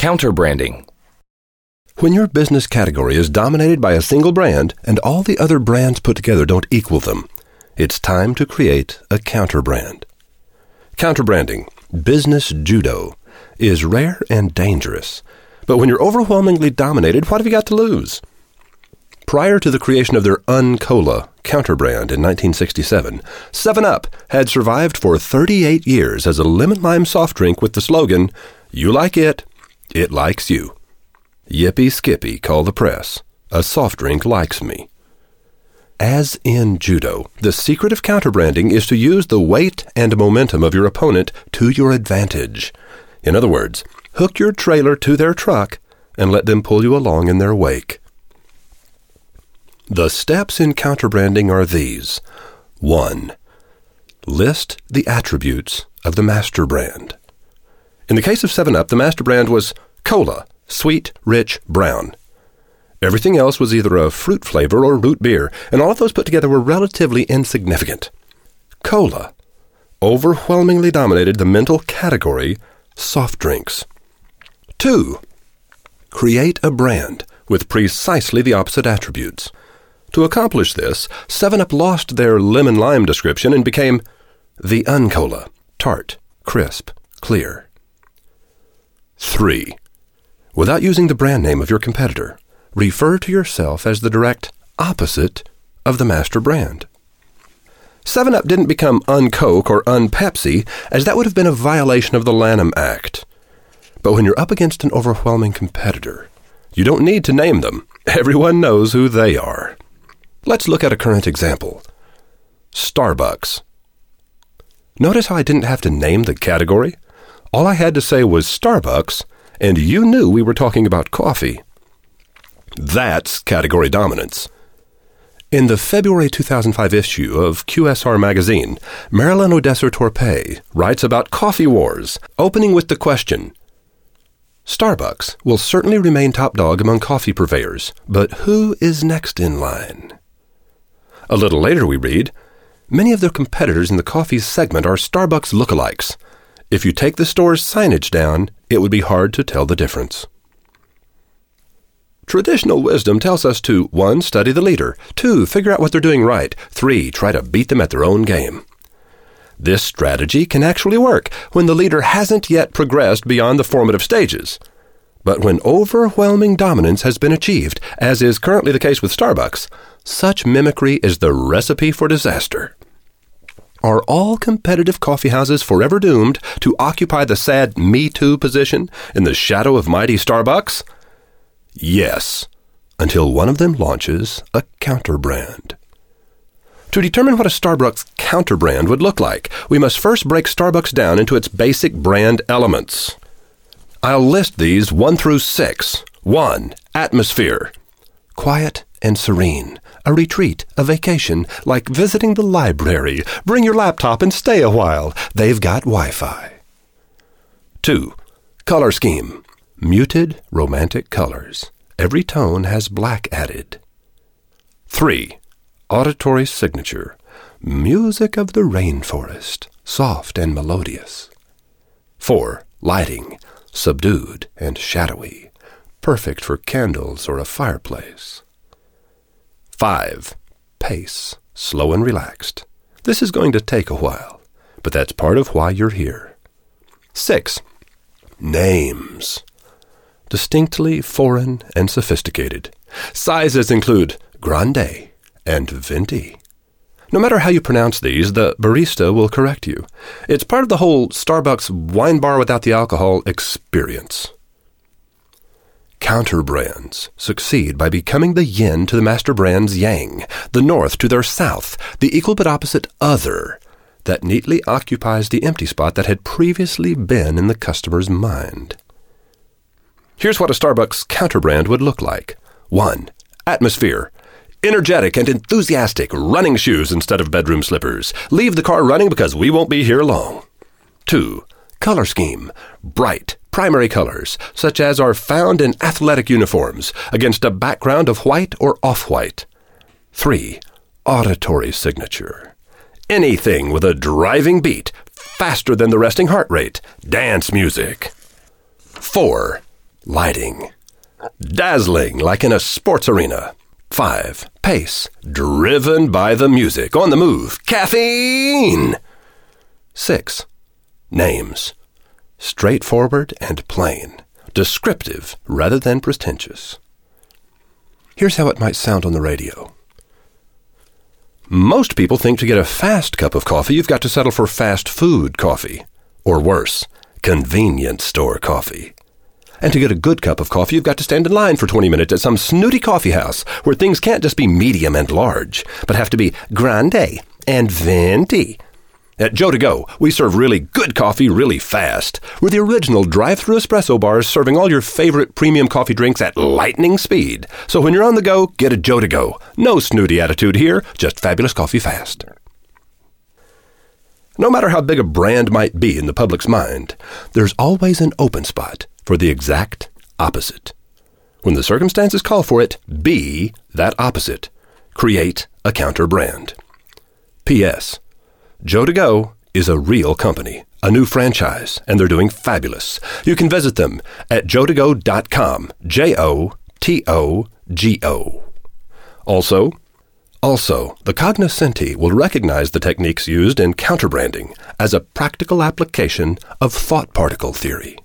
Counterbranding. When your business category is dominated by a single brand and all the other brands put together don't equal them, it's time to create a counterbrand. Counterbranding, business judo, is rare and dangerous. But when you're overwhelmingly dominated, what have you got to lose? Prior to the creation of their Uncola counterbrand in 1967, 7 Up had survived for 38 years as a lemon lime soft drink with the slogan, You like it, it likes you. Yippee Skippy, call the press. A soft drink likes me. As in judo, the secret of counterbranding is to use the weight and momentum of your opponent to your advantage. In other words, hook your trailer to their truck and let them pull you along in their wake. The steps in counterbranding are these 1. List the attributes of the master brand. In the case of 7 Up, the master brand was cola, sweet, rich, brown. Everything else was either a fruit flavor or root beer, and all of those put together were relatively insignificant. Cola overwhelmingly dominated the mental category soft drinks. 2. Create a brand with precisely the opposite attributes. To accomplish this, 7 Up lost their lemon lime description and became the Uncola, tart, crisp, clear. 3. Without using the brand name of your competitor, refer to yourself as the direct opposite of the master brand. 7 Up didn't become Uncoke or Unpepsi, as that would have been a violation of the Lanham Act. But when you're up against an overwhelming competitor, you don't need to name them. Everyone knows who they are. Let's look at a current example Starbucks. Notice how I didn't have to name the category? All I had to say was Starbucks, and you knew we were talking about coffee. That's category dominance. In the February 2005 issue of QSR magazine, Marilyn Odesser Torpey writes about coffee wars, opening with the question Starbucks will certainly remain top dog among coffee purveyors, but who is next in line? A little later, we read Many of their competitors in the coffee segment are Starbucks lookalikes. If you take the store's signage down, it would be hard to tell the difference. Traditional wisdom tells us to 1. Study the leader, 2. Figure out what they're doing right, 3. Try to beat them at their own game. This strategy can actually work when the leader hasn't yet progressed beyond the formative stages. But when overwhelming dominance has been achieved, as is currently the case with Starbucks, such mimicry is the recipe for disaster. Are all competitive coffeehouses forever doomed to occupy the sad Me Too position in the shadow of mighty Starbucks? Yes, until one of them launches a counterbrand. To determine what a Starbucks counterbrand would look like, we must first break Starbucks down into its basic brand elements. I'll list these 1 through 6. 1. Atmosphere. Quiet and serene. A retreat, a vacation, like visiting the library. Bring your laptop and stay a while. They've got Wi Fi. 2. Color scheme. Muted, romantic colors. Every tone has black added. 3. Auditory signature. Music of the rainforest, soft and melodious. 4. Lighting. Subdued and shadowy. Perfect for candles or a fireplace. 5. Pace. Slow and relaxed. This is going to take a while, but that's part of why you're here. 6. Names distinctly foreign and sophisticated. Sizes include grande and venti. No matter how you pronounce these, the barista will correct you. It's part of the whole Starbucks wine bar without the alcohol experience. Counter brands succeed by becoming the yin to the master brand's yang, the north to their south, the equal but opposite other that neatly occupies the empty spot that had previously been in the customer's mind. Here's what a Starbucks counterbrand would look like 1. Atmosphere. Energetic and enthusiastic, running shoes instead of bedroom slippers. Leave the car running because we won't be here long. 2. Color scheme. Bright, primary colors, such as are found in athletic uniforms, against a background of white or off white. 3. Auditory signature. Anything with a driving beat, faster than the resting heart rate. Dance music. 4 lighting. Dazzling, like in a sports arena. 5. Pace, driven by the music, on the move. Caffeine! 6. Names, straightforward and plain, descriptive rather than pretentious. Here's how it might sound on the radio. Most people think to get a fast cup of coffee, you've got to settle for fast food coffee. Or worse, convenience store coffee. And to get a good cup of coffee, you've got to stand in line for 20 minutes at some snooty coffee house where things can't just be medium and large, but have to be grande and venti at Joe to Go, we serve really good coffee really fast. We're the original drive-through espresso bars serving all your favorite premium coffee drinks at lightning speed. So when you're on the go, get a Joe to Go. No snooty attitude here, just fabulous coffee fast. No matter how big a brand might be in the public's mind, there's always an open spot for the exact opposite. When the circumstances call for it, be that opposite. Create a counter brand. P.S. Joe to Go is a real company, a new franchise, and they're doing fabulous. You can visit them at joetogo.com, J O T O G O. Also, also, the cognoscenti will recognize the techniques used in counterbranding as a practical application of thought particle theory.